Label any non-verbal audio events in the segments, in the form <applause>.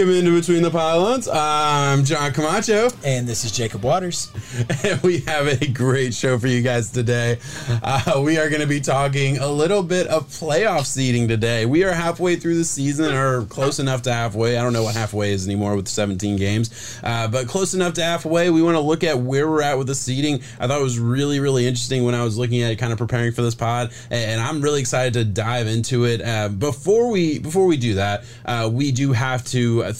Welcome into Between the Pylons. I'm John Camacho. And this is Jacob Waters. <laughs> And we have a great show for you guys today. Uh, we are going to be talking a little bit of playoff seeding today. We are halfway through the season, or close enough to halfway. I don't know what halfway is anymore with 17 games, uh, but close enough to halfway. We want to look at where we're at with the seeding. I thought it was really, really interesting when I was looking at it, kind of preparing for this pod, and I'm really excited to dive into it. Uh, before we before we do that, uh, we do have to uh,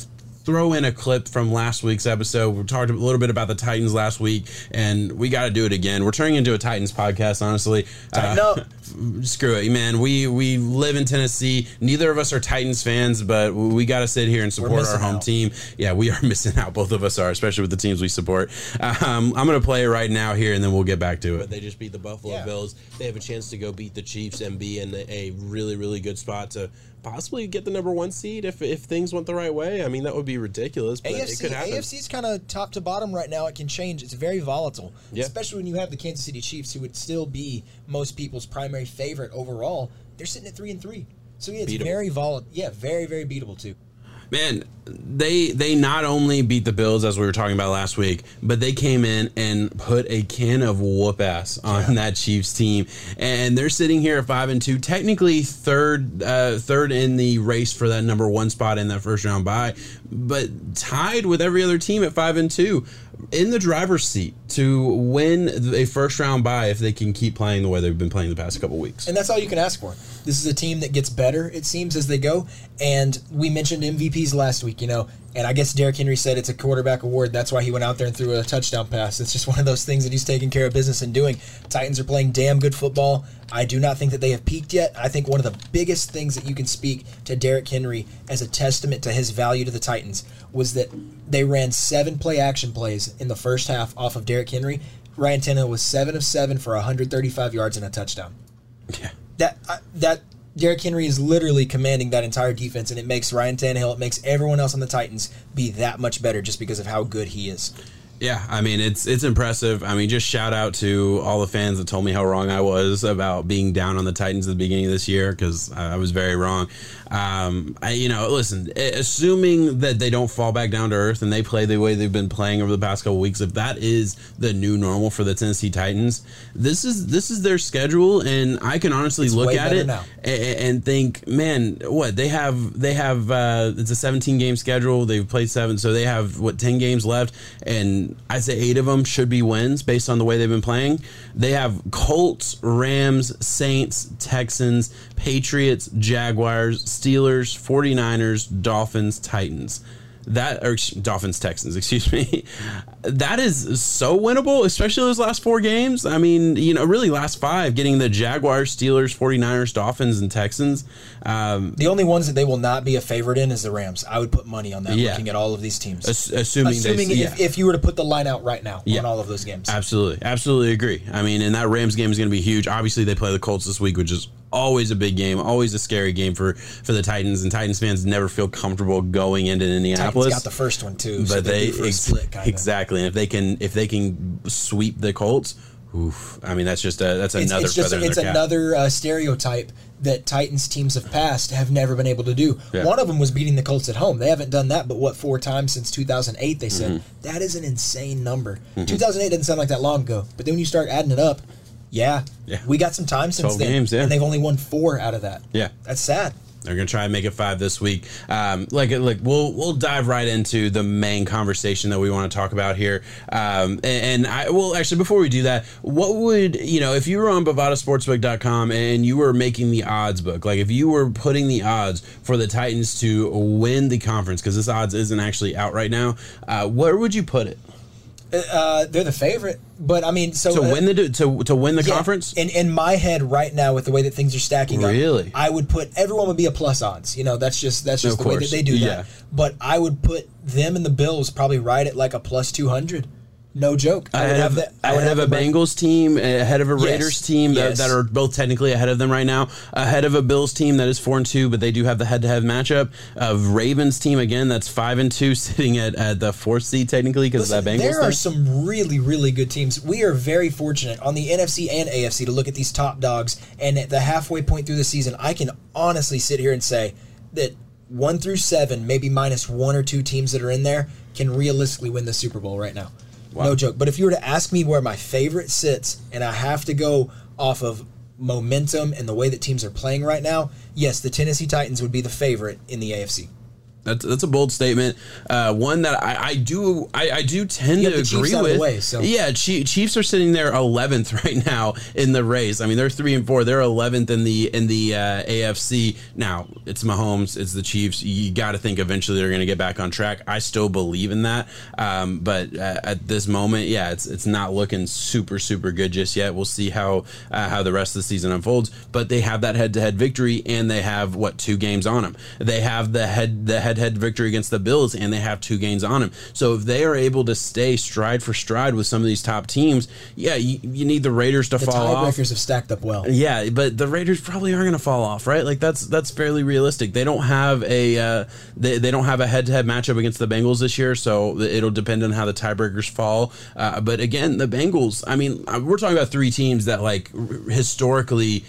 throw in a clip from last week's episode. We talked a little bit about the Titans last week, and we got to do it again. We're turning into a Titans podcast, honestly. Tighten uh, up. <laughs> Screw it, man. We we live in Tennessee. Neither of us are Titans fans, but we got to sit here and support our home out. team. Yeah, we are <laughs> missing out. Both of us are, especially with the teams we support. Um, I'm going to play it right now here, and then we'll get back to it. But They just beat the Buffalo Yeah. Bills. They have a chance to go beat the Chiefs and be in a really, really good spot to possibly get the number one seed if, if things went the right way. I mean, that would be ridiculous, but it AFC, could happen. AFC's kind of top to bottom right now. It can change. It's very volatile, Yeah. especially when you have the Kansas City Chiefs, who would still be most people's primary favorite overall. They're sitting at three and three, so yeah, it's Beatable. very volatile. Yeah, very very beatable too. Man they they not only beat the bills as we were talking about last week but they came in and put a can of whoop ass on that chiefs team. And they're sitting here at five and two technically third uh, third in the race for that number one spot in that first round bye but tied with every other team at five and two in the driver's seat to win a first round bye if they can keep playing the way they've been playing the past couple weeks. And that's all you can ask for. This is a team that gets better, it seems, as they go. And we mentioned MVPs last week, you know, and I guess Derrick Henry said it's a quarterback award. That's why he went out there and threw a touchdown pass. It's just <laughs> one of those things that he's taking care of business and doing. Titans are playing damn good football. I do not think that they have peaked yet. I think one of the biggest things that you can speak to Derrick Henry as a testament to his value to the Titans was that they ran seven play action plays in the first half off of Derrick Henry. Ryan Tannehill was seven of seven for 135 yards and a touchdown yeah that uh, that Derrick Henry is literally commanding that entire defense, and it makes Ryan Tannehill, it makes everyone else on the Titans be that much better just because of how good he is. Yeah, I mean it's it's impressive. I mean, just shout out to all the fans that told me how wrong I was about being down on the Titans at the beginning of this year because I was very wrong. Um, I, you know, listen, assuming that they don't fall back down to earth and they play the way they've been playing over the past couple weeks, if that is the new normal for the Tennessee Titans, this is this is their schedule, and I can honestly It's look at it now. a- and think, man, what they have they have uh, it's a 17 game schedule. They've played seven, so they have what 10 games left, and I'd say eight of them should be wins based on the way they've been playing. They have Colts, Rams, Saints, Texans, Patriots, Jaguars, Steelers, 49ers, Dolphins, Titans. That or Dolphins Texans, <laughs> excuse me. That is so winnable, especially those last four games. I mean, you know, really last five, getting the Jaguars, Steelers, 49ers, Dolphins, and Texans. Um, The only ones that they will not be a favorite in is the Rams. I would put money on that Yeah. looking at all of these teams. ass- assuming, Assuming they, if, yeah. if you were to put the line out right now Yeah. on all of those games. Absolutely, absolutely agree. I mean, and that Rams game is going to be huge. Obviously, they play the Colts this week, which is always a big game, always a scary game for for the Titans. And Titans fans never feel comfortable going into Titans Indianapolis. got the first one too, so but they'd they a ex- split exactly. And if they can, if they can sweep the Colts, oof, I mean, that's just a that's another it's just feather it's another uh, stereotype that Titans teams have passed have never been able to do. Yeah. One of them was beating the Colts at home. They haven't done that, but what four times since 2008? They said Mm-hmm. That is an insane number. 2008 doesn't sound like that long ago, but then when you start adding it up, yeah, Yeah. we got some time since 12 then, games, yeah. and they've only won four out of that. Yeah. that's sad. They're gonna try and make it five this week. Um, like, like we'll we'll dive right into the main conversation that we want to talk about here. Um, and, and I well, actually, before we do that, what would you know if you were on BovadaSportsbook.com and you were making the odds book? Like, if you were putting the odds for the Titans to win the conference, because this odds isn't actually out right now, uh, where would you put it Uh, they're the favorite, but I mean, so to uh, win the to to win the Yeah, conference? In in my head right now, with the way that things are stacking up, Really? I would put everyone would be a plus odds. You know, that's just that's just Of the way that they do yeah. that. But I would put them and the Bills probably right at like a plus two hundred. No joke. I would ahead have of, that. I would a have right- Bengals team, ahead of a Yes, Raiders team that, yes. that are both technically ahead of them right now, ahead of a Bills team that is four and two, but they do have the head-to-head matchup of Ravens team again that's five and two, <laughs> sitting at, at the fourth seed technically because of that Bengals. there are thing. some really, really good teams. We are very fortunate on the NFC and AFC to look at these top dogs. And at the halfway point through the season, I can honestly sit here and say that one through seven, maybe minus one or two teams that are in there, can realistically win the Super Bowl right now. Wow. No joke. But if you were to ask me where my favorite sits, and I have to go off of momentum and the way that teams are playing right now, yes, the Tennessee Titans would be the favorite in the AFC. That's that's a bold statement. Uh, one that I, I do I, I do tend to agree out of the with. way, so- Yeah, Chie- Chiefs are sitting there eleventh <laughs> right now in the race. I mean, they're three and four. They're eleventh in the in the uh, AFC. Now it's Mahomes. It's the Chiefs. You got to think eventually they're going to get back on track. I still believe in that. Um, but uh, at this moment, yeah, it's it's not looking super super good just yet. We'll see how uh, how the rest of the season unfolds. But they have that head to head victory, and they have what two games on them. They have the head the head head victory against the Bills, and they have two games on them. So if they are able to stay stride for stride with some of these top teams, yeah, you, you need the Raiders to The fall off. have stacked up well. Yeah, but the Raiders probably are going to fall off, right? Like that's that's fairly realistic. They don't have a uh, they, they don't have a head to head matchup against the Bengals this year, so it'll depend on how the tiebreakers fall. Uh, but again, the Bengals. I mean, uh, we're talking about three teams that like r- historically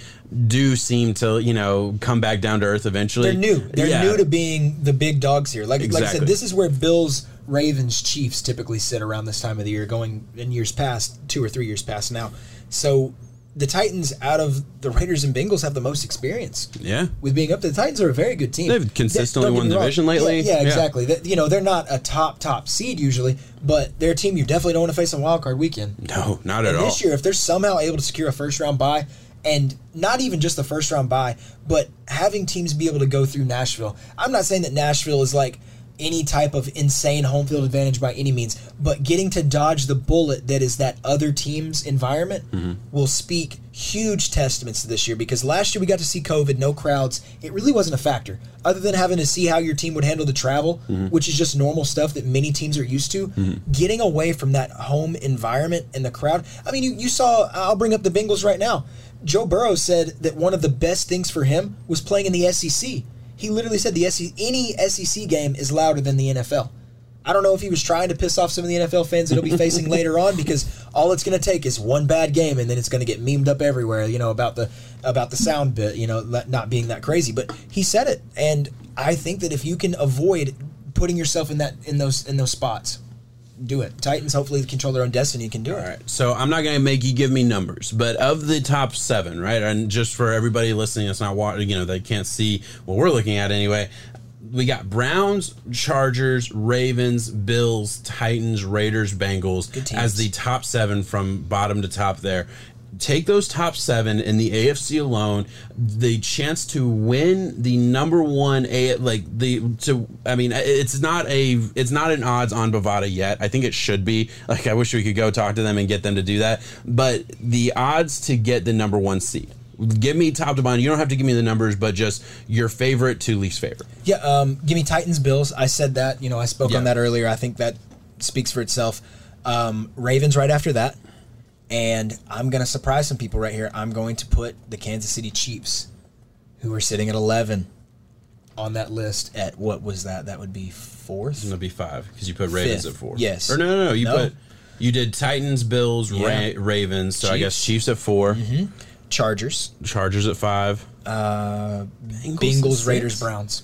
do seem to you know come back down to earth eventually. They're new. They're Yeah. new to being the big dogs here. Like like I said, this is where Bills, Ravens, Chiefs typically sit around this time of the year, going in years past, two or three years past now. So the Titans, out of the Raiders and Bengals, have the most experience. Yeah. With being up, the Titans are a very good team. They've consistently Don't won division lately. Yeah, yeah, Yeah. exactly. That- you know, they're not a top top seed usually, but they're a team you definitely don't want to face on wild card weekend. No, not at And all. this year, if they're somehow able to secure a first round bye, and not even just the first round bye, but having teams be able to go through Nashville. I'm not saying that Nashville is like any type of insane home field advantage by any means, but getting to dodge the bullet that is that other team's environment mm-hmm. will speak huge testaments to this year because last year we got to see COVID, no crowds. It really wasn't a factor other than having to see how your team would handle the travel, mm-hmm. which is just normal stuff that many teams are used to. Mm-hmm. Getting away from that home environment and the crowd. I mean, you, you saw, I'll bring up the Bengals right now. Joe Burrow said that one of the best things for him was playing in the SEC. He literally said the SEC, any SEC game is louder than the NFL. I don't know if he was trying to piss off some of the NFL fans that he'll be facing <laughs> later on because all it's going to take is one bad game and then it's going to get memed up everywhere, you know, about the about the sound bit, you know, not- being that crazy. But he said it, and I think that if you can avoid putting yourself in that in those in those spots, do it. Titans hopefully control their own destiny. Can do it. All right. So I'm not going to make you give me numbers, but of the top seven, right? And just for everybody listening, that's not watching, you know, they can't see what we're looking at anyway. We got Browns, Chargers, Ravens, Bills, Titans, Raiders, Bengals as the top seven from bottom to top there. Take those top seven in the AFC alone, the chance to win the number one a like the to I mean it's not a it's not an odds on Bovada yet. I think it should be. Like I wish we could go talk to them and get them to do that. But the odds to get the number one seed. Give me top to bottom. You don't have to give me the numbers, but just your favorite to least favorite. Yeah, um, give me Titans Bills. I said that. You know, I spoke Yeah. on that earlier. I think that speaks for itself. Um, Ravens right after that, and I'm gonna surprise some people right here. I'm going to put the Kansas City Chiefs, who are sitting at 11, on that list. At what was that? That would be fourth. It's gonna be five because you put Ravens Fifth. at four. Yes. Or no, no, no. You No. put you did Titans, Bills, Yeah. Ra- Ravens. So I guess Chiefs. Chiefs at 4 Chargers, Chargers at five. uh, Bengals, Bengals, Raiders. Browns.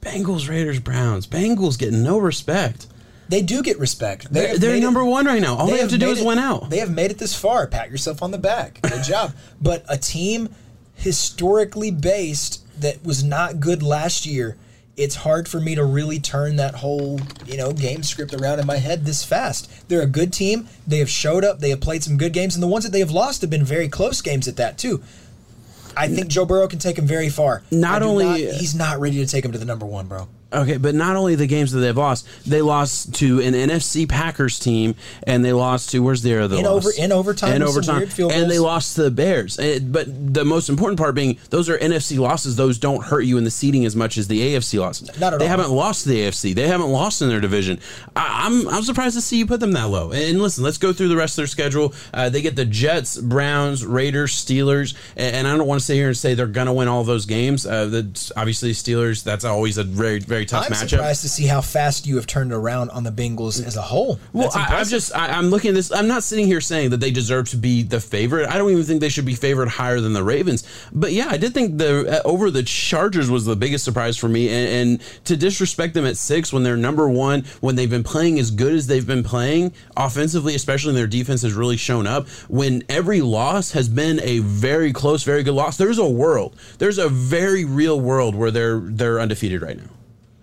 Bengals, Raiders, Browns. Bengals getting no respect. They do get respect. They They're, they're made it- number one right now. All they, have, to do is it- win out. They have made it this far. Pat yourself on the back. Good job. But a team historically based that was not good last year, it's hard for me to really turn that whole, you know, game script around in my head this fast. They're a good team. They have showed up. They have played some good games, and the ones that they have lost have been very close games at that too. I think Joe Burrow can take him very far. Not only- he's not ready to take him to the number one, bro. Okay, but not only the games that they've lost, they lost to an NFC Packers team, and they lost to where's their other In loss? over- in overtime in overtime, weird field and they lost to the Bears. Eh, But the most important part being those are NFC losses; those don't hurt you in the seeding as much as the AFC losses. Not at they all. haven't lost to the AFC; they haven't lost in their division. I, I'm I'm surprised to see you put them that low. And listen, let's go through the rest of their schedule. Uh, they get the Jets, Browns, Raiders, Steelers, and, and I don't want to sit here and say they're going to win all those games. Uh, the, obviously, Steelers. That's always a very very very tough I'm matchup. surprised to see how fast you have turned around on the Bengals as a whole. Well, I, I'm just I, I'm looking at this. I'm not sitting here saying that they deserve to be the favorite. I don't even think they should be favored higher than the Ravens. But yeah, I did think the uh, over the Chargers was the biggest surprise for me, and, and to disrespect them at six when they're number one, when they've been playing as good as they've been playing offensively, especially when their defense has really shown up. When every loss has been a very close, very good loss. There's a world. There's a very real world where they're they're undefeated right now.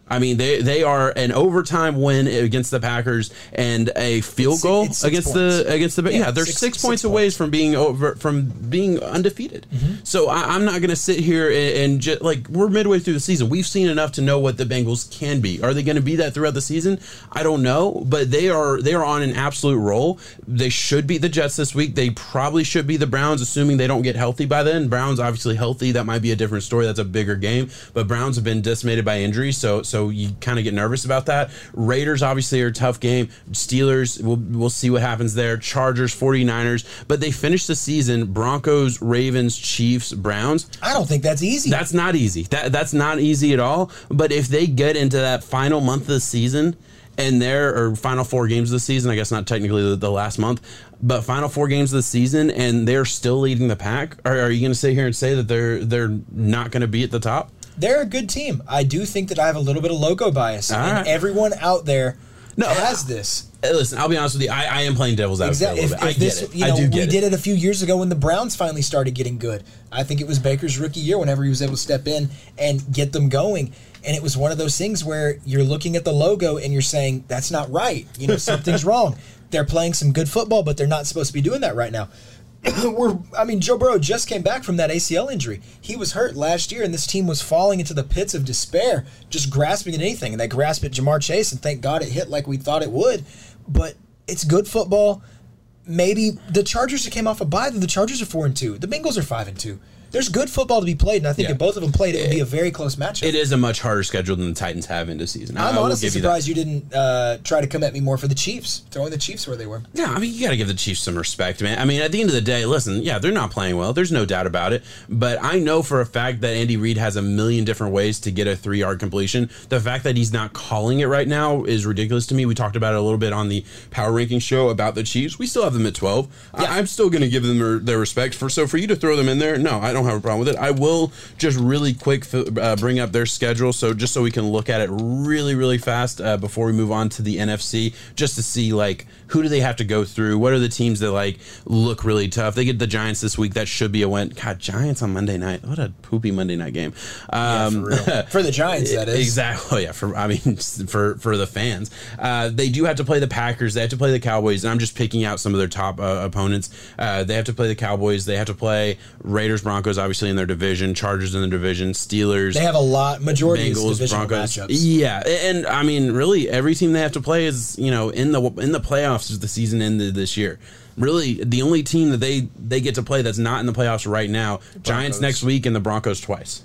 I mean, they they are an overtime win against the Packers and a field It's- goal it's six against points. the against the yeah. Yeah, they're six- six, six points away points. from being over from being undefeated. Mm-hmm. So I, I'm not going to sit here and, and just like we're midway through the season. We've seen enough to know what the Bengals can be. Are they going to be that throughout the season? I don't know, but they are they are on an absolute roll. They should beat the Jets this week. They probably should be the Browns, assuming they don't get healthy by then. Browns obviously healthy. That might be a different story. That's a bigger game. But Browns have been decimated by injuries, so so you kind of get nervous about that. Raiders obviously are a tough game. Steelers, we'll, we'll see what happens there. Chargers, 49ers. But they finished the season Broncos, Ravens, Chiefs, Browns. I don't think that's easy. That's not easy. That that's not easy at all. But if they get into that final month of the season and their or final four games of the season, I guess not technically the, the last month, but final four games of the season, and they're still leading the pack, are, are you going to sit here and say that they're they're not going to be at the top? They're a good team. I do think that I have a little bit of logo bias, All and right. everyone out there No, has this. Listen, I'll be honest with you. I, I am playing devil's advocate Exactly. a If, little bit. I if get this, it. you I know, do we get did it. it a few years ago when the Browns finally started getting good. I think it was Baker's rookie year whenever he was able to step in and get them going. And it was one of those things where you're looking at the logo and you're saying, that's not right. You know, something's <laughs> wrong. They're playing some good football, but they're not supposed to be doing that right now. <coughs> We're, I mean, Joe Burrow just came back from that ACL injury. He was hurt last year, and this team was falling into the pits of despair, just grasping at anything. And they grasped at Ja'Marr Chase, and thank God it hit like we thought it would. But it's good football. Maybe the Chargers that came off a bye. The Chargers are four and two. The Bengals are five and two. There's good football to be played, and I think Yeah. if both of them played, it would be a very close matchup. It is a much harder schedule than the Titans have into season. I I'm honestly give you surprised you, didn't uh, try to come at me more for the Chiefs, throwing the Chiefs where they were. Yeah, I mean, you got to give the Chiefs some respect, man. I mean, at the end of the day, listen, yeah, they're not playing well. There's no doubt about it. But I know for a fact that Andy Reid has a million different ways to get a three yard completion. The fact that he's not calling it right now is ridiculous to me. We talked about it a little bit on the power ranking show about the Chiefs. We still have them at 12. I, I'm still going to give them their, their respect. for So for you to throw them in there, no, I don't have a problem with it. I will just really quick uh, bring up their schedule. So just so we can look at it really, really fast uh, before we move on to the NFC, just to see like who do they have to go through? What are the teams that like look really tough? They get the Giants this week. That should be a win. God, Giants on Monday night. What a poopy Monday night game. Um, for, real. <laughs> for the Giants, that is. Exactly. Yeah. For I mean, <laughs> for for the fans, uh, they do have to play the Packers. They have to play the Cowboys, and I'm just picking out some of their top uh, opponents. Uh, they have to play the Cowboys. They have to play Raiders, Broncos, obviously in their division. Chargers in the division. Steelers. They have a lot, majority Bengals, Broncos. matchups. Yeah, and I mean, really, every team they have to play is you know in the in the playoffs as the season ended this year. Really, the only team that they they get to play that's not in the playoffs right now, Giants next week and the Broncos twice.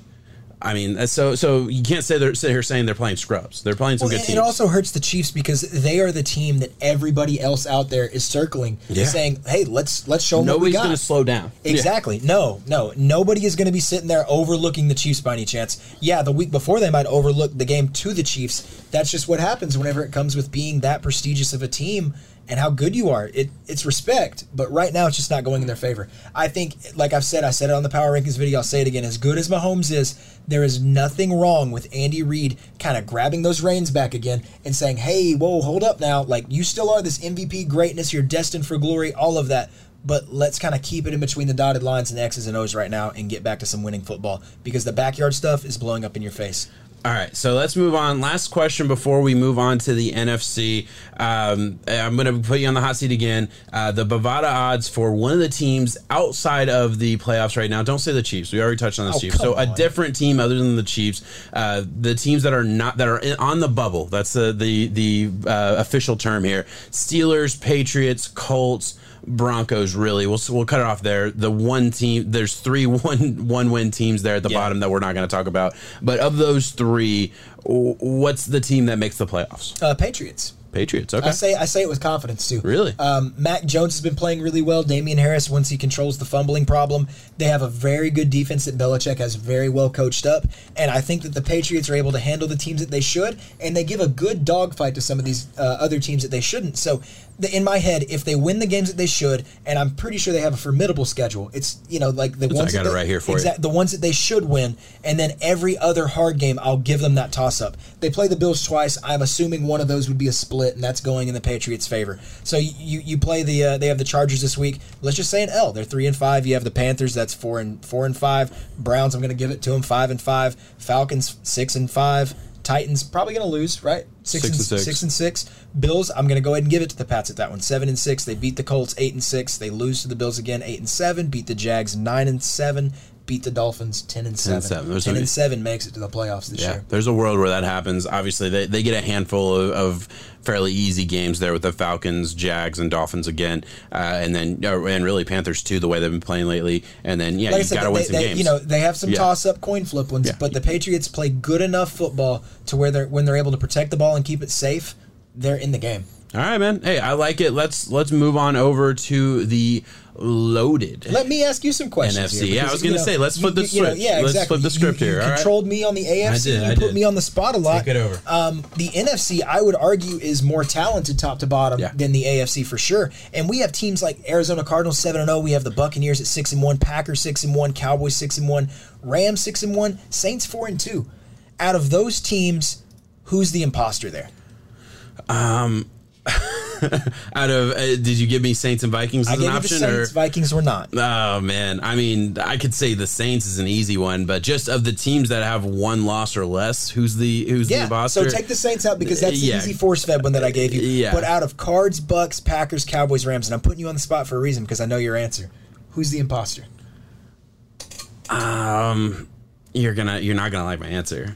I mean, uh, so so you can't say they're sit here saying they're playing scrubs. They're playing some Well, good teams. it also hurts the Chiefs because they are the team that everybody else out there is circling, Yeah. saying, "Hey, let's let's show them what we got." going to slow down. Yeah. Exactly. No, no. Nobody is going to be sitting there overlooking the Chiefs by any chance. Yeah, the week before they might overlook the game to the Chiefs. That's just what happens whenever it comes with being that prestigious of a team and how good you are. It it's respect, but right now it's just not going in their favor. I think, like I've said, I said it on the Power Rankings video. I'll say it again. As good as Mahomes is, there is nothing wrong with Andy Reid kind of grabbing those reins back again and saying, "Hey, whoa, hold up now. Like you still are this MVP greatness. You're destined for glory. All of that." but let's kind of keep it in between the dotted lines and X's and O's right now and get back to some winning football because the backyard stuff is blowing up in your face. All right, so let's move on. Last question before we move on to the NFC. Um, I'm going to put you on the hot seat again. Uh, the Bovada odds for one of the teams outside of the playoffs right now. Don't say the Chiefs. We already touched on the Oh, Chiefs. So come a different team other than the Chiefs. Uh, the teams that are not that are in, on the bubble. That's the the the uh, official term here. Steelers, Patriots, Colts. Broncos really we'll we'll cut it off there the one team there's three <laughs> one one win teams there at the Yeah. bottom that we're not going to talk about but of those three what's the team that makes the playoffs Uh, Patriots. Patriots. Okay. I say I say it with confidence too. Really? Um, Mac Jones has been playing really well. Damien Harris, once he controls the fumbling problem, they have a very good defense that Belichick has very well coached up. And I think that the Patriots are able to handle the teams that they should, and they give a good dogfight to some of these uh, other teams that they shouldn't. So, in my head, if they win the games that they should, and I'm pretty sure they have a formidable schedule, it's you know like the ones I got that it they- right here for you. the ones that they should win, and then every other hard game, I'll give them that toss up. They play the Bills twice. I'm assuming one of those would be a split, and that's going in the Patriots' favor. So you you, you play the uh, they have the Chargers this week. Let's just say an L. They're three and five. You have the Panthers. That's four and four and five. Browns. I'm going to give it to them five and five. Falcons six and five. Titans probably going to lose, right? Six and six. Six and six. Bills. I'm going to go ahead and give it to the Pats at that one. Seven and six. They beat the Colts eight and six. They lose to the Bills again eight and seven. Beat the Jags nine and seven. Beat the Dolphins ten and seven. and seven. Ten and seven makes it to the playoffs this Yeah, year. there's a world where that happens. Obviously, they, they get a handful of, of fairly easy games there with the Falcons, Jags, and Dolphins again, uh, and then uh, and really Panthers too. The way they've been playing lately, and then yeah, Like you got to win they, some they- games. you know they have some Yeah. toss-up coin flip ones, Yeah. but the Patriots play good enough football to where they're when they're able to protect the ball and keep it safe, they're in the game. All right, man. Hey, I like it. Let's let's move on over to the loaded. Let me ask you some questions. NFC. Yeah, I was gonna say, let's you- flip the you- you know, yeah, Let's exactly. flip the script you, here, You all right? controlled me on the AFC. I did, you I put did. me on the spot a lot. Take it over. Um, the NFC, I would argue, is more talented top to bottom Yeah. than the AFC for sure. And we have teams like Arizona Cardinals seven and zero. We have the Buccaneers at six and one, Packers six and one, Cowboys six and one, Rams six and one, Saints four and two. Out of those teams, who's the imposter there? <laughs> <laughs> Out of uh, did you give me Saints and Vikings I as gave an you the option? Saints. or? Vikings were not. Oh man, I mean, I could say the Saints is an easy one, but just of the teams that have one loss or less, who's the who's the Yeah, imposter? so take the Saints out because that's the Yeah. easy force fed one that I gave you. Yeah. But out of Cards, Bucks, Packers, Cowboys, Rams, and I'm putting you on the spot for a reason because I know your answer. Who's the imposter? Um, you're gonna you're not gonna like my answer.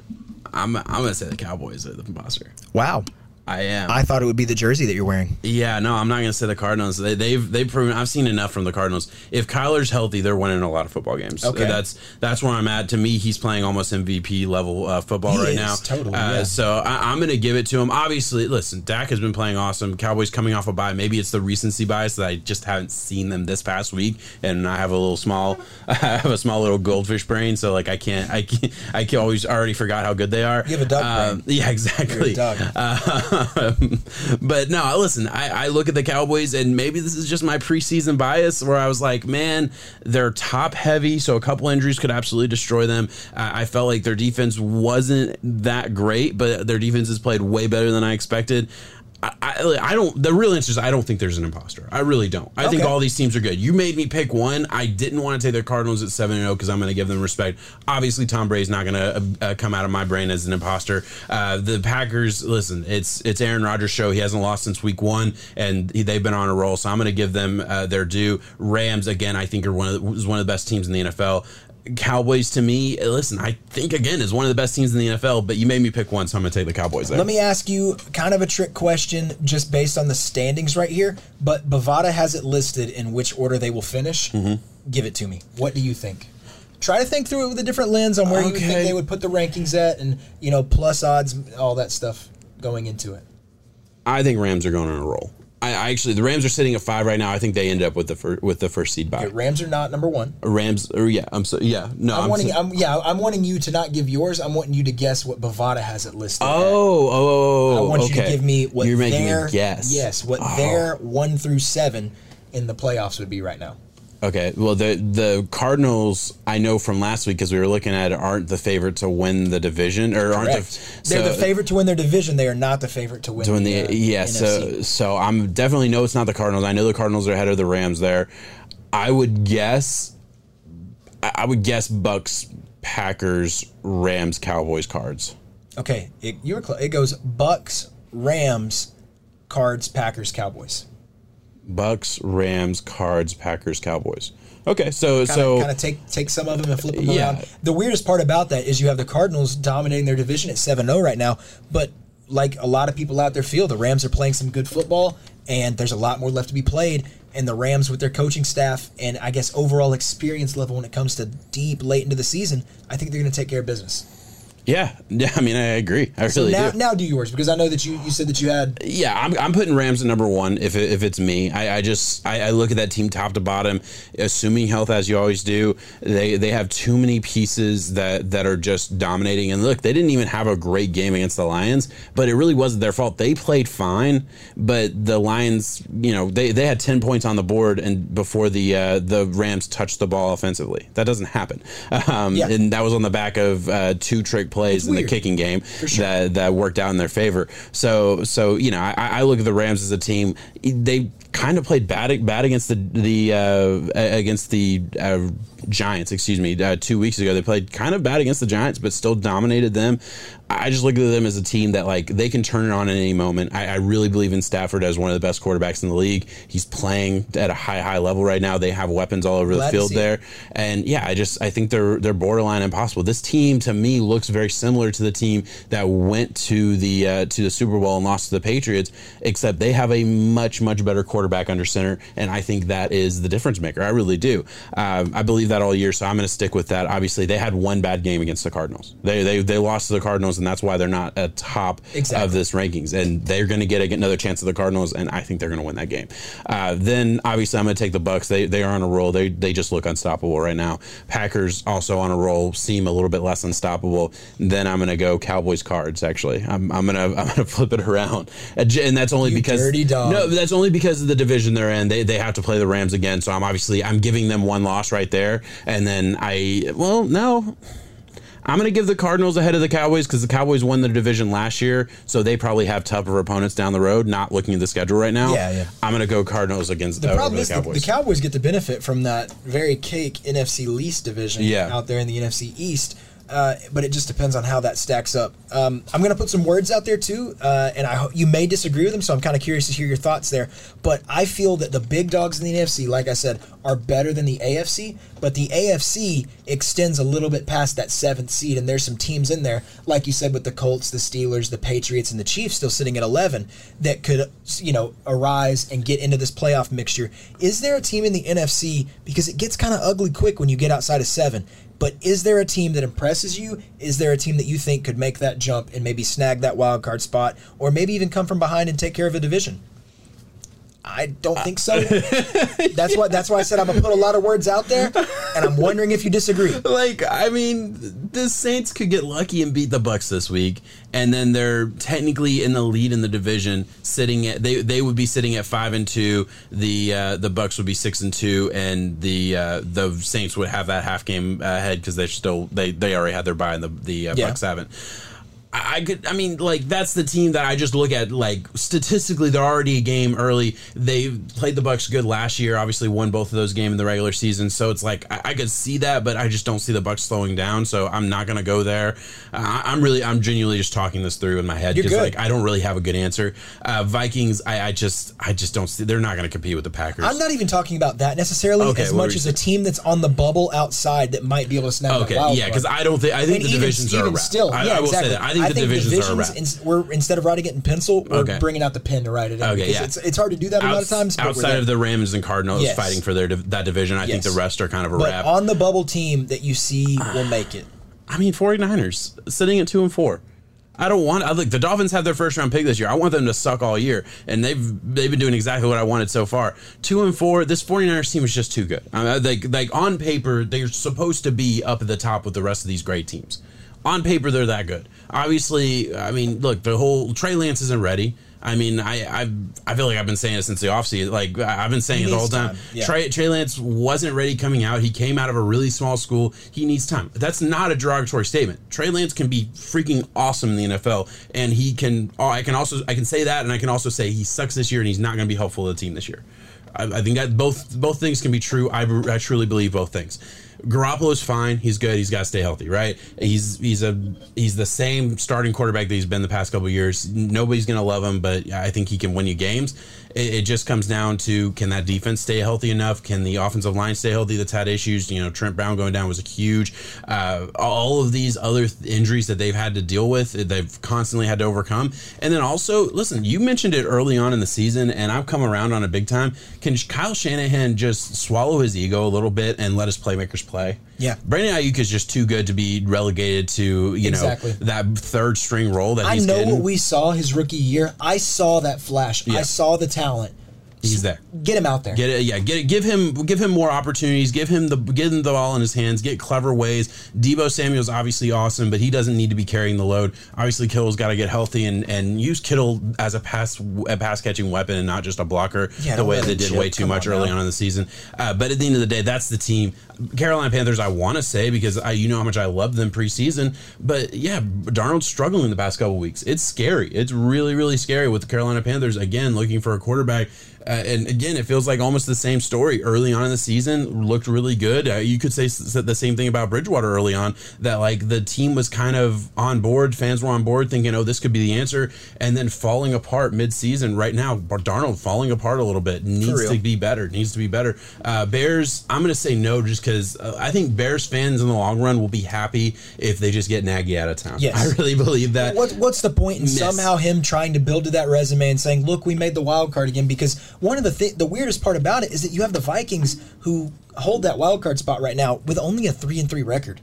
I'm I'm gonna say the Cowboys are the imposter. Wow. I am. I thought it would be the jersey that you're wearing. yeah, no, I'm not gonna say the Cardinals. They, they've they've proven. I've seen enough from the Cardinals. If Kyler's healthy, they're winning a lot of football games. Okay. that's that's where I'm at. To me, he's playing almost MVP level uh, football He right is, now. totally, Uh, yeah. So I, I'm gonna give it to him. Obviously, listen, Dak has been playing awesome. Cowboys coming off a bye. Maybe it's the recency bias that I just haven't seen them this past week, and I have a little small, <laughs> I have a small little goldfish brain. So like I can't, I can't, I can always already forgot how good they are. You have a duck Um, brain. Yeah, <laughs> exactly. <laughs> <laughs> But no, listen, I, I look at the Cowboys, and maybe this is just my preseason bias where I was like, man, they're top heavy, so a couple injuries could absolutely destroy them. I, I felt like their defense wasn't that great, but their defense has played way better than I expected. I, I, I don't. The real answer is I don't think there's an imposter. I really don't. I think all these teams are good. You made me pick one. I didn't want to take the Cardinals at seven zero because I'm going to give them respect. Obviously, Tom Brady's not going to uh, uh, come out of my brain as an imposter. Uh, the Packers, listen, it's it's Aaron Rodgers' show. He hasn't lost since week one, and he, they've been on a roll. So I'm going to give them uh, their due. Rams again, I think are one of the, is one of the best teams in the NFL. Cowboys to me, listen, I think again is one of the best teams in the NFL. But you made me pick one, so I'm going to take the Cowboys. There. Let me ask you kind of a trick question just based on the standings right here, but Bovada has it listed in which order they will finish. Mm-hmm. Give it to me. What do you think? Try to think through it with a different lens on where you think they would put the rankings at and, you know, plus odds, all that stuff going into it. I think Rams are going on a roll. I, I actually the Rams are sitting at five right now. I think they end up with the fir- with the first seed bye. Okay, Rams are not number one. Rams, or yeah, I'm so yeah. No, I'm, I'm, wanting, so- I'm yeah, I'm wanting you to not give yours. I'm wanting you to guess what Bovada has it listed. Oh, oh, oh, oh, I want okay. you to give me what you're making their me guess. yes, what Oh. their one through seven in the playoffs would be right now. Okay, well the the Cardinals I know from last week because we were looking at it aren't the favorite to win the division or aren't the They're the favorite to win their division. They are not the favorite to win. to win the, the uh, yeah. NFC. So so I'm definitely no, it's not the Cardinals. I know the Cardinals are ahead of the Rams there. I would guess. I I would guess Bucks, Packers, Rams, Cowboys, Cards. okay, it, you were close. It goes Bucks, Rams, Cards, Packers, Cowboys. Bucks, Rams, Cards, Packers, Cowboys. Okay, so Kind of, so kind of take take some of them and flip them Yeah. around. The weirdest part about that is you have the Cardinals dominating their division at 7-0 right now, but like a lot of people out there feel, the Rams are playing some good football, and there's a lot more left to be played. And the Rams, with their coaching staff and I guess overall experience level when it comes to deep late into the season, I think they're going to take care of business. Yeah, yeah. I mean, I agree. I So really now, do. now do yours because I know that you, you said that you had Yeah, I'm, I'm putting Rams at number one if, it, if it's me. I, I just I, I look at that team top to bottom, assuming health as you always do. They they have too many pieces that that are just dominating. And look, they didn't even have a great game against the Lions, but it really wasn't their fault. They played fine, but the Lions, you know, they, they had ten points on the board and before the uh, the Rams touched the ball offensively. That doesn't happen, <laughs> um, Yeah. and that was on the back of uh, two trick plays It's in the kicking game sure. that that worked out in their favor. So so you know I, I look at the Rams as a team. They kind of played bad bad against the the uh, against the uh, Giants. Excuse me, uh, two weeks ago they played kind of bad against the Giants, but still dominated them. I just look at them as a team that like they can turn it on at any moment. I, I really believe in Stafford as one of the best quarterbacks in the league. He's playing at a high high level right now. They have weapons all over Glad the field see it. there, and yeah, I just I think they're they're borderline impossible. This team to me looks very similar to the team that went to the uh, to the Super Bowl and lost to the Patriots, except they have a much much better quarterback under center, and I think that is the difference maker. I really do. Um, I believe that all year, so I'm going to stick with that. Obviously, they had one bad game against the Cardinals. They they they lost to the Cardinals, and that's why they're not at top Exactly. of this rankings, and they're going to get another chance at the Cardinals, and I think they're going to win that game. Uh, then obviously I'm going to take the Bucks. They they are on a roll. They they just look unstoppable right now. Packers also on a roll, seem a little bit less unstoppable. Then I'm going to go Cowboys cards. Actually, I'm I'm gonna <laughs> I'm gonna flip it around, and that's only You because no, that's only because of the division they're in. They they have to play the Rams again, so I'm obviously I'm giving them one loss right there, and then I well no. I'm going to give the Cardinals ahead of the Cowboys because the Cowboys won the division last year, so they probably have tougher opponents down the road. Not looking at the schedule right now. Yeah, yeah. I'm going to go Cardinals against The problem is the the, Cowboys. the Cowboys get to benefit from that very cake NFC least division Yeah. out there in the NFC East. Uh, but it just depends on how that stacks up. Um, I'm going to put some words out there too, uh, and I ho- you may disagree with them, so I'm kind of curious to hear your thoughts there. But I feel that the big dogs in the NFC, like I said, are better than the AFC. But the AFC extends a little bit past that seventh seed, and there's some teams in there, like you said, with the Colts, the Steelers, the Patriots, and the Chiefs still sitting at 11 that could, you know, arise and get into this playoff mixture. Is there a team in the NFC because it gets kind of ugly quick when you get outside of seven? But is there a team that impresses you? Is there a team that you think could make that jump and maybe snag that wild card spot, or maybe even come from behind and take care of a division? I don't think so. that's why. That's why I said I'm gonna put a lot of words out there, and I'm wondering if you disagree. like I mean, the Saints could get lucky and beat the Bucks this week, and then they're technically in the lead in the division, sitting at they they would be sitting at five and two. The uh, the Bucks would be six and two, and the uh, the Saints would have that half game ahead because they're still they they already had their bye, and the the uh, Yeah. Bucks haven't. I I could. I mean, like that's the team that I just look at. Like statistically, they're already a game early. They played the Bucks good last year. Obviously, won both of those games in the regular season. So it's like I, I could see that, but I just don't see the Bucks slowing down. So I'm not going to go there. Uh, I, I'm really, I'm genuinely just talking this through in my head because like I don't really have a good answer. Uh, Vikings, I, I just, I just don't see. They're not going to compete with the Packers. I'm not even talking about that necessarily Okay, as much as a team that's on the bubble outside that might be able to snap Okay, yeah, because I don't think I think And the even- divisions are even wrap. Still, I, yeah, I exactly. say that I think the divisions, are a wrap. ins- we're instead of writing it in pencil, we're Okay. bringing out the pen to write it in. Okay, yeah. It's, it's hard to do that a lot of times. Outside of the Rams and Cardinals Yes. fighting for their that division, I think the rest are kind of a but wrap. on the bubble team that you see will make it. <sighs> I mean, 49ers sitting at two and four. I don't want. I look. The Dolphins have their first round pick this year. I want them to suck all year, and they've they've been doing exactly what I wanted so far. Two and four. This 49ers team is just too good. I mean, like like on paper, they're supposed to be up at the top with the rest of these great teams. On paper, they're that good. Obviously, I mean, look, the whole Trey Lance isn't ready. I mean, I I, I feel like I've been saying it since the offseason. Like I've been saying He it the time. time, yeah. Trey Trey Lance wasn't ready coming out. He came out of a really small school. He needs time. That's not a derogatory statement. Trey Lance can be freaking awesome in the NFL, and he can. oh, I can also I can say that, and I can also say he sucks this year, and he's not going to be helpful to the team this year. I, I think that both both things can be true. I, I truly believe both things. Garoppolo's fine. He's good. He's got to stay healthy, right? He's he's a he's the same starting quarterback that he's been the past couple years. Nobody's going to love him, but I think he can win you games. It, it just comes down to can that defense stay healthy enough? Can the offensive line stay healthy? That's had issues. You know, Trent Brown going down was a huge. Uh, all of these other th- injuries that they've had to deal with, they've constantly had to overcome. And then also, listen, you mentioned it early on in the season, and I've come around on it big time. Can Kyle Shanahan just swallow his ego a little bit and let his playmakers play? Yeah. Brandon Aiyuk is just too good to be relegated to you Exactly. know that third string role that I know getting. what we saw his rookie year. I saw that flash. Yeah. I saw the talent. He's there. Get him out there. Get it, yeah. Get it, give him, give him more opportunities. Give him the, give him the ball in his hands. Get clever ways. Deebo Samuel's obviously awesome, but he doesn't need to be carrying the load. Obviously, Kittle's got to get healthy and and use Kittle as a pass a pass catching weapon and not just a blocker Yeah, the way they did chip. way too Come much on early now. on in the season. Uh, but at the end of the day, that's the team. Carolina Panthers. I want to say because I you know how much I love them preseason, but yeah, Darnold's struggling the past couple weeks. It's scary. It's really really scary with the Carolina Panthers again looking for a quarterback. Uh, and again, it feels like almost the same story. Early on in the season, looked really good. Uh, you could say s- the same thing about Bridgewater early on. That like the team was kind of on board, fans were on board, thinking, "Oh, this could be the answer," and then falling apart mid-season. Right now, Darnold falling apart a little bit. Needs to be better. Needs to be better. Uh, Bears, I'm going to say no, just because uh, I think Bears fans in the long run will be happy if they just get Nagy out of town. Yes. <laughs> I really believe that. What, what's the point in Miss. somehow him trying to build to that resume and saying, "Look, we made the wild card again"? Because one of the th- the weirdest part about it is that you have the Vikings who hold that wild card spot right now with only a three and three record.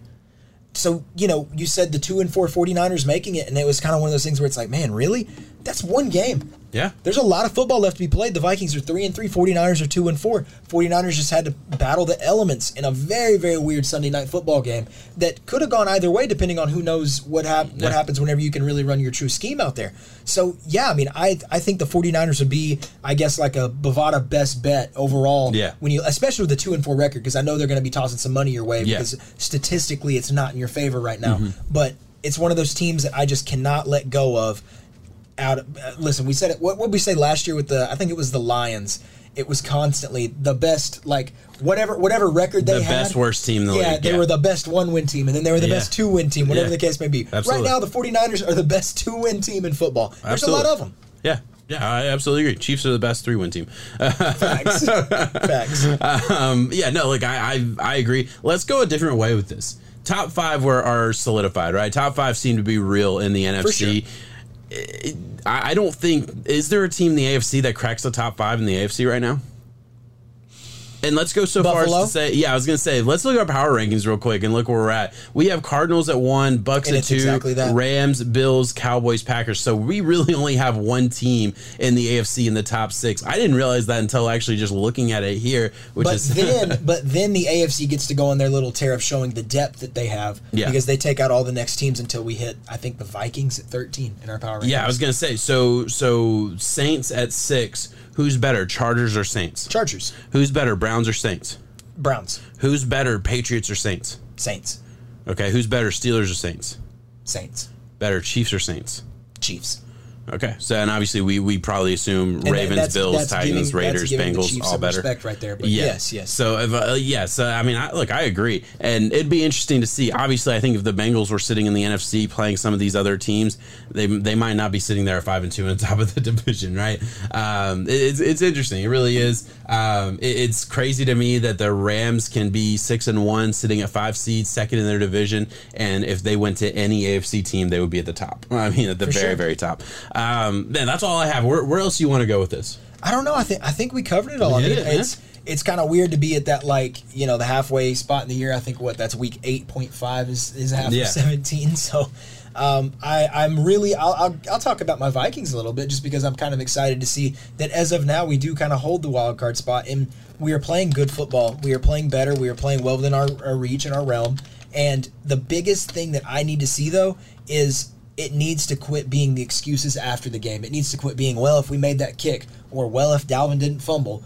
So you know, you said the two and four 49ers making it, and it was kind of one of those things where it's like, man, really? That's one game. Yeah. There's a lot of football left to be played. The Vikings are 3 and 3, 49ers are 2 and 4. 49ers just had to battle the elements in a very very weird Sunday night football game that could have gone either way depending on who knows what hap- Yeah. what happens whenever you can really run your true scheme out there. So, yeah, I mean, I I think the 49ers would be I guess like a Bovada best bet overall Yeah. when you especially with the 2 and 4 record because I know they're going to be tossing some money your way Yeah. because statistically it's not in your favor right now. Mm-hmm. But it's one of those teams that I just cannot let go of out of, uh, listen we said it what did we say last year with the i think it was the lions it was constantly the best like whatever whatever record they The had best worst team in the yeah league, they yeah. were the best one win team and then they were the Yeah. best two win team whatever Yeah. the case may be Absolutely. right now the 49ers are the best two win team in football there's a lot of them Yeah. Yeah, I absolutely agree. Chiefs are the best three-win team. facts <laughs> facts um, yeah, no, like I, I, I agree. Let's go a different way with this. Top five were are solidified, right? Top five seem to be real in the NFC. I, don't think is there a team in the AFC that cracks the top five in the AFC right now. And let's go so far Buffalo? as to say, yeah, I was gonna say, let's look at our power rankings real quick and look where we're at. We have Cardinals at one, Bucks And at two, exactly. Rams, Bills, Cowboys, Packers. So we really <laughs> only have one team in the AFC in the top six. I didn't realize that until actually just looking at it here, which but is <laughs> then but then the AFC gets to go on their little tear of showing the depth that they have Yeah. because they take out all the next teams until we hit I think the Vikings at 13 in our power rankings. Yeah, I was gonna say so. So Saints at six. Who's better, Chargers or Saints? Chargers, Who's better, Browns or Saints? Browns, Who's better, Patriots or Saints? Saints, Okay, who's better, Steelers or Saints? Saints, Better, Chiefs or Saints? Chiefs. Okay, so and obviously we we probably assume And Ravens, that's- Bills, that's Titans, giving- Raiders, Bengals, Chiefs all better. respect right there. But Yeah. yes, yes. So if, uh, yes, uh, I mean, I, look, I agree, and it'd be interesting to see. Obviously, I think if the Bengals were sitting in the NFC playing some of these other teams, they they might not be sitting there at five and two on <laughs> top of the division, right? Um, it- it's it's interesting. It really is. Um, it- it's crazy to me that the Rams can be six and one, sitting at five seeds, second in their division, and if they went to any AFC team, they would be at the top. <laughs> I mean, at the For very sure. very top. Um, man, that's all I have. Where, where else do you want to go with this? I don't know. I think I think we covered it all. We I mean, it, man. it's it's kind of weird to be at that like you know the halfway spot in the year. I think what that's week eight point five is is half Yeah. of seventeen. <laughs> So. Um, I, I'm really. I'll, I'll, I'll talk about my Vikings a little bit, just because I'm kind of excited to see that as of now we do kind of hold the wild card spot, and we are playing good football. We are playing better. We are playing well within our, our reach and our realm. And the biggest thing that I need to see though is it needs to quit being the excuses after the game. It needs to quit being, well, if we made that kick, or well, if Dalvin didn't fumble.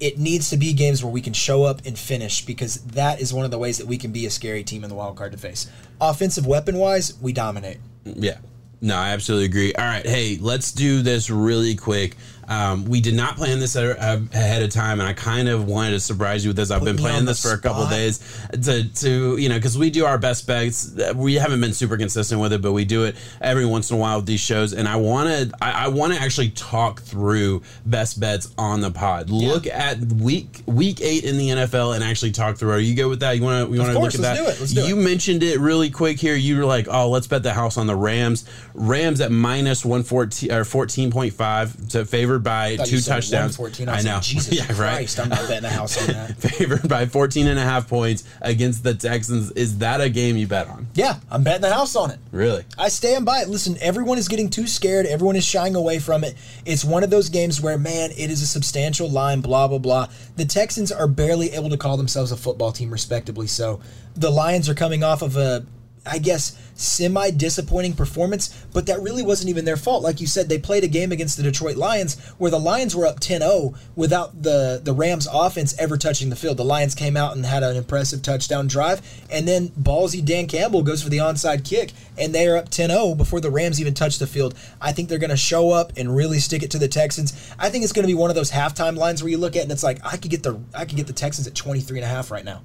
It needs to be games where we can show up and finish because that is one of the ways that we can be a scary team in the wild card to face. Offensive weapon wise, we dominate. Yeah. No, I absolutely agree. All right, hey, let's do this really quick. Um, we did not plan this ahead of time, and I kind of wanted to surprise you with this. I've Put been me playing this for a couple days to, to you know, because we do our best bets. We haven't been super consistent with it, but we do it every once in a while with these shows. And I want to, I, I want to actually talk through best bets on the pod. Look at week week eight in the NFL and actually talk through. Are you good with that? You want to, you want to look at let's that? do it, let's do you it. mentioned it really quick here. You were like, "Oh, let's bet the house on the Rams." Rams at minus one fourteen or fourteen point five to favor favored by two touchdowns. 114. I, I know. Like, <laughs> Jesus yeah, right. I'm not betting a house on that. <laughs> favored by 14 and a half points against the Texans. Is that a game you bet on? Yeah, I'm betting the house on it. Really? I stand by it. Listen, everyone is getting too scared. Everyone is shying away from it. It's one of those games where, man, it is a substantial line, blah, blah, blah. The Texans are barely able to call themselves a football team, respectably so. The Lions are coming off of a, I guess, semi disappointing performance, but that really wasn't even their fault. Like you said, they played a game against the Detroit Lions where the Lions were up 10 0 without the, the Rams offense ever touching the field. The Lions came out and had an impressive touchdown drive, and then ballsy Dan Campbell goes for the onside kick, and they are up 10 0 before the Rams even touch the field. I think they're going to show up and really stick it to the Texans. I think it's going to be one of those halftime lines where you look at and it's like, I could get the I could get the Texans at 23 and a half right now.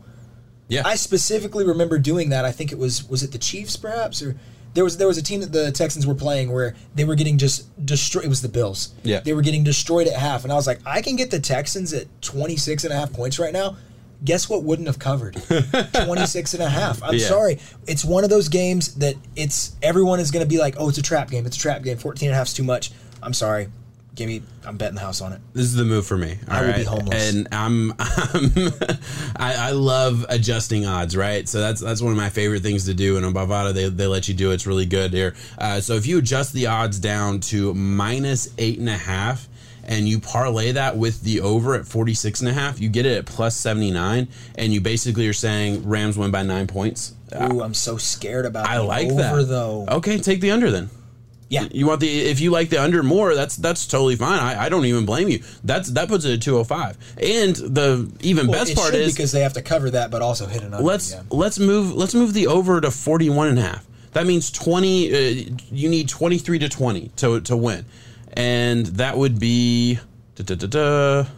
Yeah. I specifically remember doing that. I think it was was it the Chiefs perhaps or there was there was a team that the Texans were playing where they were getting just destroyed. It was the Bills. Yeah. They were getting destroyed at half, and I was like, I can get the Texans at 26 and a half points right now. Guess what wouldn't have covered? <laughs> 26 and a half. I'm Yeah. sorry. It's one of those games that it's everyone is going to be like, "Oh, it's a trap game. It's a trap game. 14 and a half is too much." I'm sorry. Give me I'm betting the house on it. This is the move for me. I will be homeless. and I'm, I'm <laughs> I, I love adjusting odds, right? So that's that's one of my favorite things to do. And on Bovada, they, they let you do it. It's really good here. Uh, so if you adjust the odds down to minus eight and a half, and you parlay that with the over at 46 and a half, you get it at plus 79, and you basically are saying Rams win by nine points. Ooh, I'm so scared about I like over, that. though. Okay, take the under then. Yeah. You want the if you like the under more, that's that's totally fine. I, I don't even blame you. That's that puts it at two oh five. And the even Well, best part is because they have to cover that, but also hit an under. let's yeah. let's move let's move the over to 41 and a half. That means 20 uh, you need 23 to 20 to to win. And that would be da, da, da.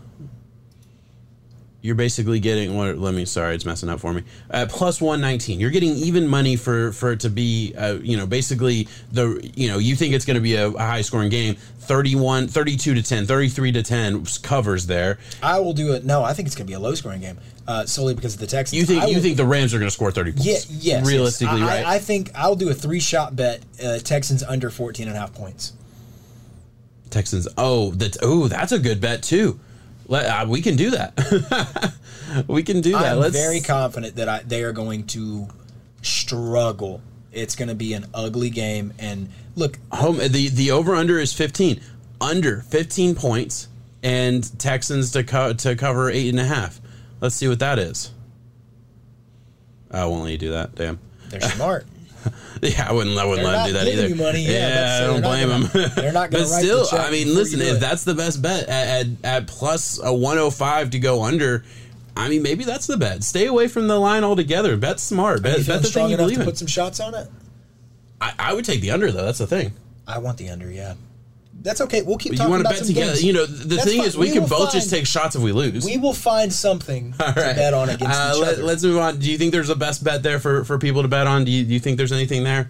You're basically getting what? Let me. Sorry, it's messing up for me. Uh, plus one nineteen. You're getting even money for for it to be. Uh, you know, basically the. You know, you think it's going to be a, a high scoring game. 31, 32 to 10, 33 to 10 covers there. I will do it. No, I think it's going to be a low scoring game uh, solely because of the Texans. You think I you will- think the Rams are going to score 30 points? Yeah, yes. Realistically, yes. I, right? I, I think I'll do a three shot bet. Uh, Texans under 14 and a half points. Texans. Oh, that's Oh, that's a good bet too. Let, uh, we can do that. <laughs> we can do that. I'm Let's. very confident that I, they are going to struggle. It's going to be an ugly game. And look, home. The the over under is fifteen. Under fifteen points, and Texans to co- to cover eight and a half. Let's see what that is. I won't let you do that. Damn. they're smart. <laughs> <laughs> Yeah, I wouldn't. I wouldn't They're let him do that either. money. Yeah, that's- I don't blame gonna- him. they're not gonna <laughs> But still, I mean, listen, if it. that's the best bet at, at, at plus a one hundred five to go under, I mean, maybe that's the bet. Stay away from the line altogether. Bet smart. Bet, bet the thing you believe to in. put some shots on it? I, I would take the under though. That's the thing. I want the under. Yeah, that's okay. We'll keep But you talking want to about bet together. games. You know, the That's thing fine. is, we, We can both just take shots if we lose. We will find something <laughs> All to bet on against Uh, each let, other. Let's move on. Do you think there's a best bet there for, for people to bet on? Do you, do you think there's anything there?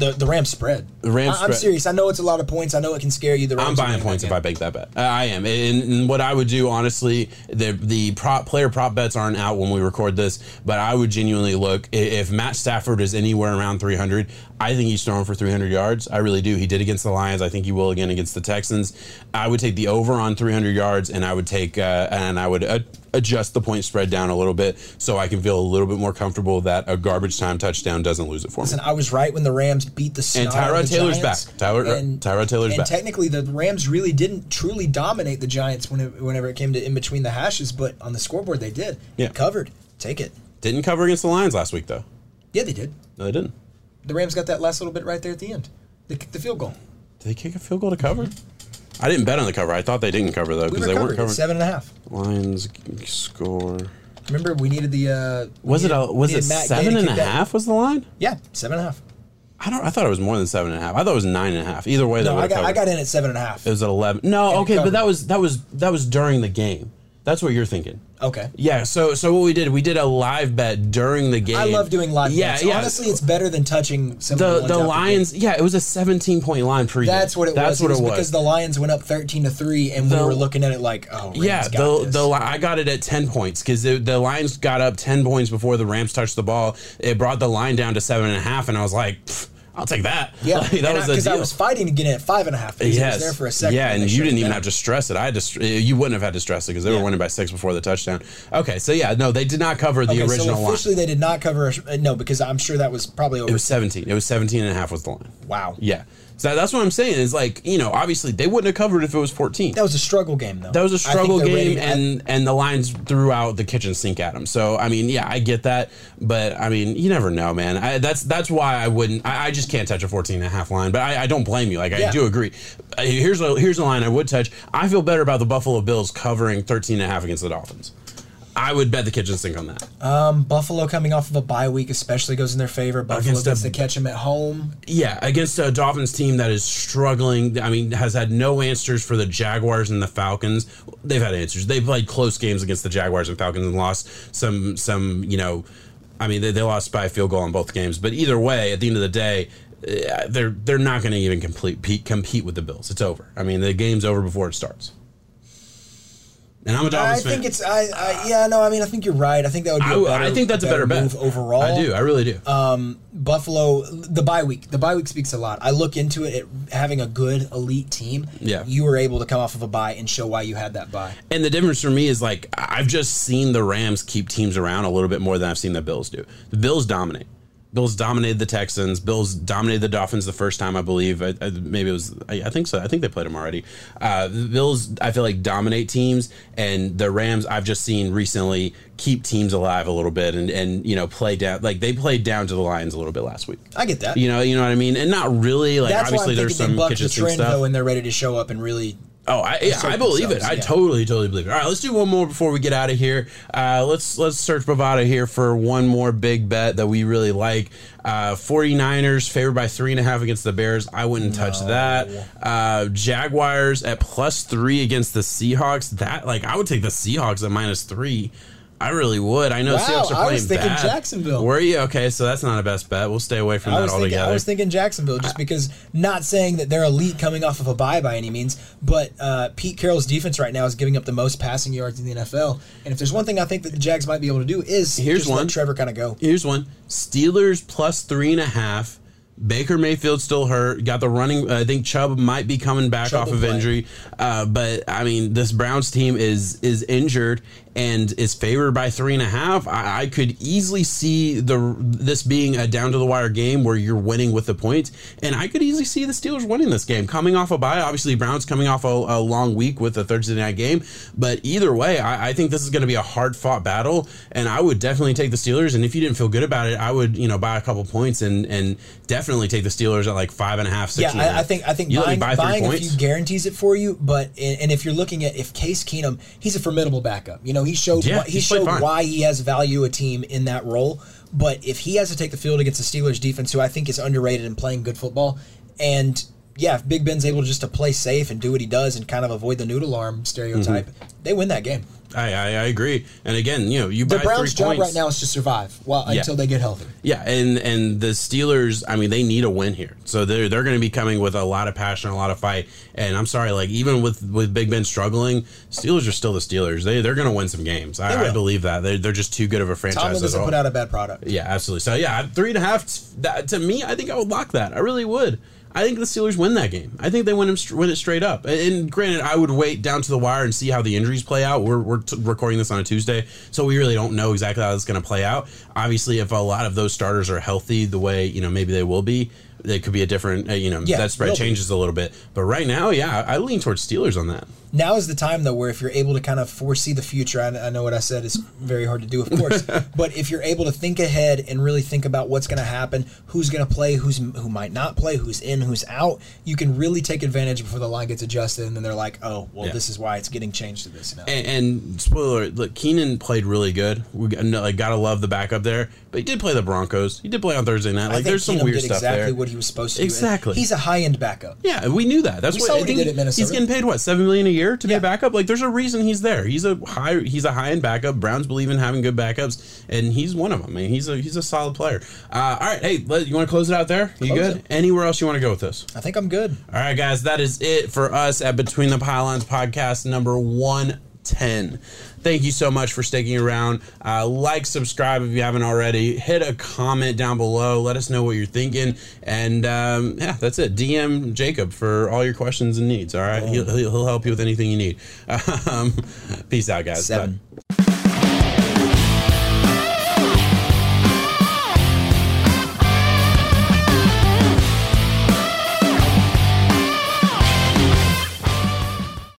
The the Rams spread. The Rams I, am serious. I know it's a lot of points. I know it can scare you. The Rams I'm buying points if I make that bet. Uh, I am. And, and what I would do, honestly, the the prop player prop bets aren't out when we record this, but I would genuinely look if Matt Stafford is anywhere around 300. I think he's throwing for 300 yards. I really do. He did against the Lions. I think he will again against the Texans. I would take the over on 300 yards, and I would take uh, and I would uh, adjust the point spread down a little bit so I can feel a little bit more comfortable that a garbage time touchdown doesn't lose it for me. Listen, I was right when the Rams beat the And Tyrod Taylor's Giants. back. Tyler- uh, Tyrod Taylor's and back. technically, the Rams really didn't truly dominate the Giants when it, whenever it came to in between the hashes, but on the scoreboard they did. Yeah. covered. Take it. Didn't cover against the Lions last week though. Yeah, they did. No, they didn't. The Rams got that last little bit right there at the end. They kicked the field goal. Did they kick a field goal to cover? I didn't bet on the cover. I thought they didn't cover though We because were they covered weren't at covering. seven and a half. Lions score. Remember, we needed the. Uh, we Was it a was it needed Matt seven and a that- Was the line? Yeah, seven and a half. I don't. I thought it was more than seven and a half. I thought it was nine and a half. Either way, No, I got covered. I got in at seven and a half. it was at eleven. No, And okay, but that was that was that was during the game. That's what you're thinking. Okay. Yeah. So so what we did, we did a live bet during the game. I love doing live Yeah, bets. yeah. Honestly, it's better than touching some the the, ones the Lions. Yeah, it was a 17 point line pre. That's what it That's was. what it was it was. because the Lions went up thirteen to three, and we were looking at it like, oh, Rams Yeah, the this. the I got it at ten points because the, the Lions got up ten points before the Rams touched the ball. It brought the line down to seven and a half, and I was like, "Pff, I'll take that. Yeah, <laughs> Like, that was because I, deal. was fighting to get in at five and a half. Because it was there for a second. Yeah, and you didn't even have to stress it. I had to. str- You wouldn't have had to stress it because they Yeah. were winning by six before the touchdown. Okay, so yeah, no, they did not cover the Okay, original so line. officially they did not cover. Uh, no, because I'm sure that was probably over. It was 17. It was 17 and a half was the line. wow. Yeah. So that's what I'm saying is like, you know, obviously they wouldn't have covered if it was 14. That was a struggle game, though. That was a struggle game, I- and and the Lions threw out the kitchen sink at him. So I mean, yeah, I get that, but I mean, you never know, man. I, that's that's why I wouldn't. I, I just can't touch a 14 and a half line. But I, I don't blame you. Like I Yeah. do agree. Uh, Here's a here's a line I would touch. I feel better about the Buffalo Bills covering 13 and a half against the Dolphins. I would bet the kitchen sink on that. um, Buffalo coming off of a bye week, especially goes in their favor. Buffalo Against gets a- to catch them at home. Yeah, against a Dolphins team that is struggling. I mean, has had no answers for the Jaguars and the Falcons. They've had answers. They played close games against the Jaguars and Falcons and lost some. Some, you know, I mean, they, they lost by a field goal in both games. But either way, at the end of the day, uh, they're they're not going to even complete pe- compete with the Bills. It's over. I mean, the game's over before it starts. And I'm a I Dolphins think fan. it's. I, I yeah. No, I mean, I think you're right. I think that would be. I, a better, I think that's a better, bet move overall. I do. I really do. Um, Buffalo, the bye week. The bye week speaks a lot. I look into it, it having a good elite team. Yeah. you were able to come off of a bye and show why you had that bye. And the difference for me is like I've just seen the Rams keep teams around a little bit more than I've seen the Bills do. The Bills dominate. Bills dominated the Texans. Bills dominated the Dolphins the first time, I believe. I, I, maybe it was. I, I think so. I think they played them already. Uh, the Bills, I feel like dominate teams, and the Rams, I've just seen recently keep teams alive a little bit, and and you know play down. Like they played down to the Lions a little bit last week. I get that. You know, you know what I mean, and not really. Like That's obviously, there's some bucked kitchen the trend stuff. though, and they're ready to show up and really. Oh, I, yeah, I believe it. I yeah. totally, totally believe it. All right, let's do one more before we get out of here. Uh, let's let's search Bovada here for one more big bet that we really like. Uh, 49ers favored by three and a half against the Bears. I wouldn't touch that. Uh, Jaguars at plus three against the Seahawks. That like I would take the Seahawks at minus three. I really would. I know Wow, Seahawks are I playing was thinking bad. Jacksonville. Were you okay? So that's not a best bet. We'll stay away from I that thinking. altogether. I was thinking Jacksonville, just because. Not saying that they're elite coming off of a bye by any means, but uh, Pete Carroll's defense right now is giving up the most passing yards in the NFL. And if there's one thing I think that the Jags might be able to do is Here's one. Trevor kind of go. Here's one: Steelers plus three and a half. Baker Mayfield still hurt. Got the running. I think Chubb might be coming back Chubb off of play. injury. Uh, but I mean, this Browns team is is injured and is favored by three and a half. I, I could easily see the this being a down to the wire game where you're winning with the points, and I could easily see the Steelers winning this game. Coming off a bye, obviously Browns coming off a, a long week with a Thursday night game. But either way, I, I think this is going to be a hard fought battle, and I would definitely take the Steelers. And if you didn't feel good about it, I would you know buy a couple points and and definitely take the Steelers at like five and a half, six. Yeah, and a half. I, I think I think You buying, buy buying a few guarantees it for you. But and and if you're looking at if Case Keenum, he's a formidable backup. You know, he showed Yeah, why, he showed fine. why he has value a team in that role. But if he has to take the field against the Steelers defense, who I think is underrated and playing good football, and yeah, if Big Ben's able just to play safe and do what he does and kind of avoid the noodle arm stereotype, Mm-hmm. they win that game. I, I, I agree. And again, you know, you The Browns' job points. right now is to survive well Yeah. until they get healthy. Yeah, and and the Steelers, I mean, they need a win here, so they're they're going to be coming with a lot of passion, a lot of fight. And I'm sorry, like even with with Big Ben struggling, Steelers are still the Steelers. They they're going to win some games. I, I believe that they're they're just too good of a franchise. Tomlin doesn't put out a bad product. Yeah, absolutely. So yeah, three and a half. That, to me, I think I would lock that. I really would. I think the Steelers win that game. I think they win, str- win it straight up. And granted, I would wait down to the wire and see how the injuries play out. We're, we're t- recording this on a Tuesday, so we really don't know exactly how it's going to play out. Obviously, if a lot of those starters are healthy, the way you know maybe they will be, they could be a different. Uh, you know Yeah, that spread be. changes a little bit. But right now, yeah, I lean towards Steelers on that. Now is the time though where if you're able to kind of foresee the future I, I know what i said is very hard to do of course <laughs> but if you're able to think ahead and really think about what's going to happen who's going to play who's who might not play who's in who's out you can really take advantage before the line gets adjusted and then they're like oh well Yeah. this is why it's getting changed to this now And, and spoiler, look, Keenum played really good. We like, gotta love the backup there, but he did play the Broncos. He did play on Thursday night. Like, there's some Keenum weird did stuff exactly what he was supposed to and Exactly. he's a high-end backup Yeah, we knew that. That's We what I he did at Minnesota. He's getting paid what seven million a year to Yeah. be a backup. Like, there's a reason he's there. He's a high. He's a high end backup. Browns believe in having good backups, and he's one of them. I mean, he's a he's a solid player. Uh, all right, hey, you want to close it out there? You Close good? it. Anywhere else you want to go with this? i think i'm good All right, guys, that is it for us at Between the Pylons podcast number one 10. Thank you so much for sticking around. Uh, like, subscribe if you haven't already. Hit a comment down below. Let us know what you're thinking. And um, yeah, that's it. DM Jacob for all your questions and needs. All right, he'll, he'll help you with anything you need. <laughs> Um, peace out, guys. Seven. Bye.